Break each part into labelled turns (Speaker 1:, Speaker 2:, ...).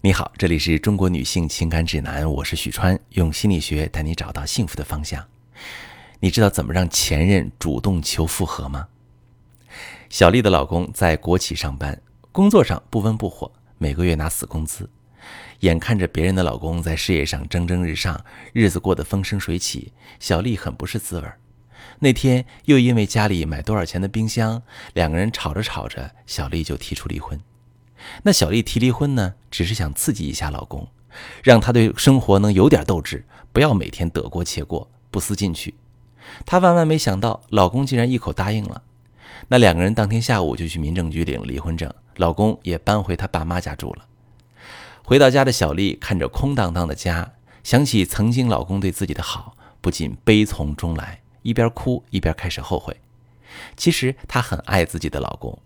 Speaker 1: 你好，这里是中国女性情感指南，我是许川，用心理学带你找到幸福的方向。你知道怎么让前任主动求复合吗？小丽的老公在国企上班，工作上不温不火，每个月拿死工资，眼看着别人的老公在事业上蒸蒸日上，日子过得风生水起，小丽很不是滋味儿。那天又因为家里买多少钱的冰箱，两个人吵着吵着，小丽就提出离婚。那小丽提离婚呢，只是想刺激一下老公，让他对生活能有点斗志，不要每天得过且过，不思进取。她万万没想到，老公竟然一口答应了。那两个人当天下午就去民政局领离婚证，老公也搬回他爸妈家住了。回到家的小丽看着空荡荡的家，想起曾经老公对自己的好，不禁悲从中来，一边哭一边开始后悔。其实她很爱自己的老公。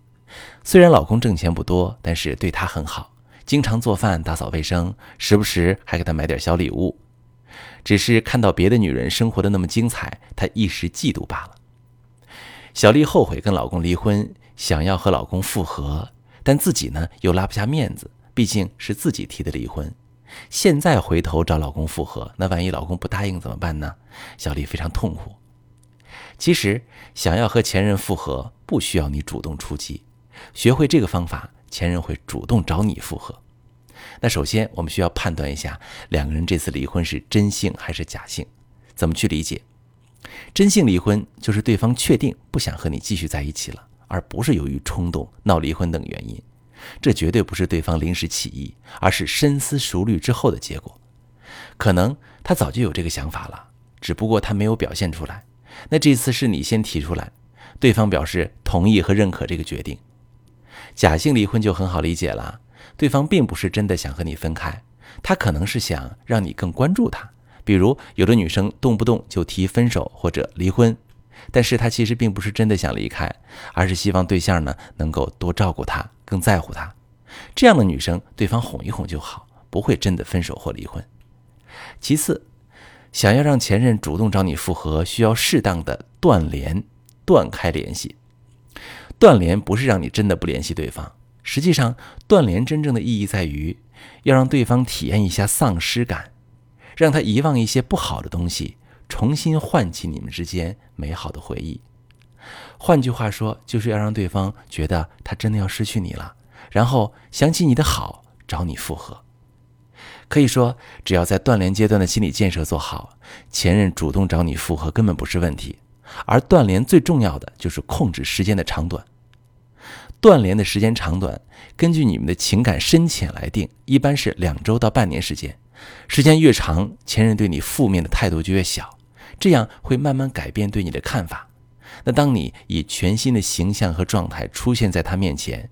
Speaker 1: 虽然老公挣钱不多，但是对她很好，经常做饭、打扫卫生，时不时还给她买点小礼物。只是看到别的女人生活的那么精彩，她一时嫉妒罢了。小丽后悔跟老公离婚，想要和老公复合，但自己呢又拉不下面子，毕竟是自己提的离婚。现在回头找老公复合，那万一老公不答应怎么办呢？小丽非常痛苦。其实想要和前任复合，不需要你主动出击。学会这个方法，前任会主动找你复合。那首先，我们需要判断一下两个人这次离婚是真性还是假性。怎么去理解？真性离婚就是对方确定不想和你继续在一起了，而不是由于冲动闹离婚等原因。这绝对不是对方临时起意，而是深思熟虑之后的结果。可能他早就有这个想法了，只不过他没有表现出来。那这次是你先提出来，对方表示同意和认可这个决定。假性离婚就很好理解了，对方并不是真的想和你分开，他可能是想让你更关注他。比如，有的女生动不动就提分手或者离婚，但是她其实并不是真的想离开，而是希望对象呢能够多照顾她，更在乎她。这样的女生，对方哄一哄就好，不会真的分手或离婚。其次，想要让前任主动找你复合，需要适当的断联，断开联系。断联不是让你真的不联系对方，实际上断联真正的意义在于要让对方体验一下丧失感，让他遗忘一些不好的东西，重新唤起你们之间美好的回忆。换句话说，就是要让对方觉得他真的要失去你了，然后想起你的好，找你复合。可以说，只要在断联阶段的心理建设做好，前任主动找你复合根本不是问题。而断联最重要的就是控制时间的长短。断联的时间长短，根据你们的情感深浅来定，一般是两周到半年时间。时间越长，前任对你负面的态度就越小，这样会慢慢改变对你的看法。那当你以全新的形象和状态出现在他面前，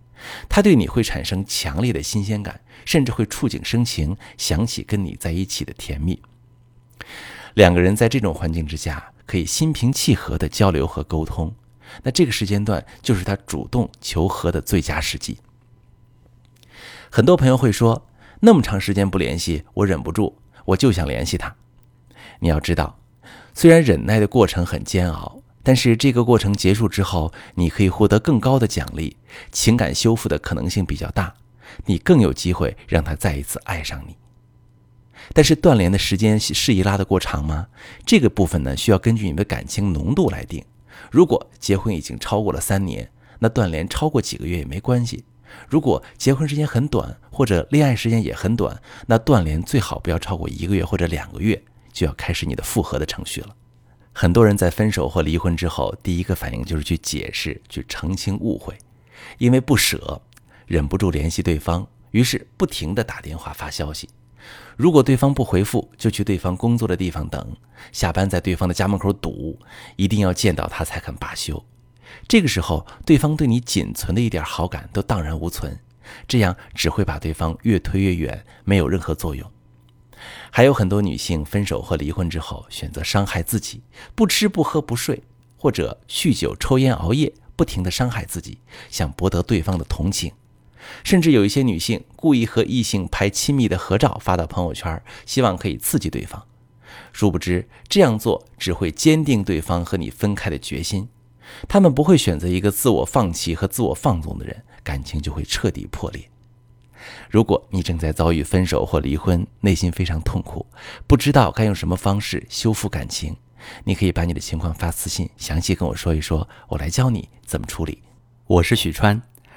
Speaker 1: 他对你会产生强烈的新鲜感，甚至会触景生情，想起跟你在一起的甜蜜。两个人在这种环境之下，可以心平气和的交流和沟通。那这个时间段就是他主动求和的最佳时机。很多朋友会说，那么长时间不联系，我忍不住，我就想联系他。你要知道，虽然忍耐的过程很煎熬，但是这个过程结束之后，你可以获得更高的奖励，情感修复的可能性比较大，你更有机会让他再一次爱上你。但是断联的时间适宜拉得过长吗？这个部分呢，需要根据你的感情浓度来定。如果结婚已经超过了三年，那断联超过几个月也没关系。如果结婚时间很短，或者恋爱时间也很短，那断联最好不要超过一个月或者两个月，就要开始你的复合的程序了。很多人在分手或离婚之后，第一个反应就是去解释、去澄清误会，因为不舍，忍不住联系对方，于是不停地打电话发消息。如果对方不回复，就去对方工作的地方等，下班在对方的家门口堵，一定要见到他才肯罢休。这个时候，对方对你仅存的一点好感都荡然无存，这样只会把对方越推越远，没有任何作用。还有很多女性分手或离婚之后，选择伤害自己，不吃不喝不睡，或者酗酒、抽烟、熬夜，不停地伤害自己，想博得对方的同情。甚至有一些女性故意和异性拍亲密的合照发到朋友圈，希望可以刺激对方。殊不知这样做只会坚定对方和你分开的决心。他们不会选择一个自我放弃和自我放纵的人，感情就会彻底破裂。如果你正在遭遇分手或离婚，内心非常痛苦，不知道该用什么方式修复感情，你可以把你的情况发私信，详细跟我说一说，我来教你怎么处理。
Speaker 2: 我是许川，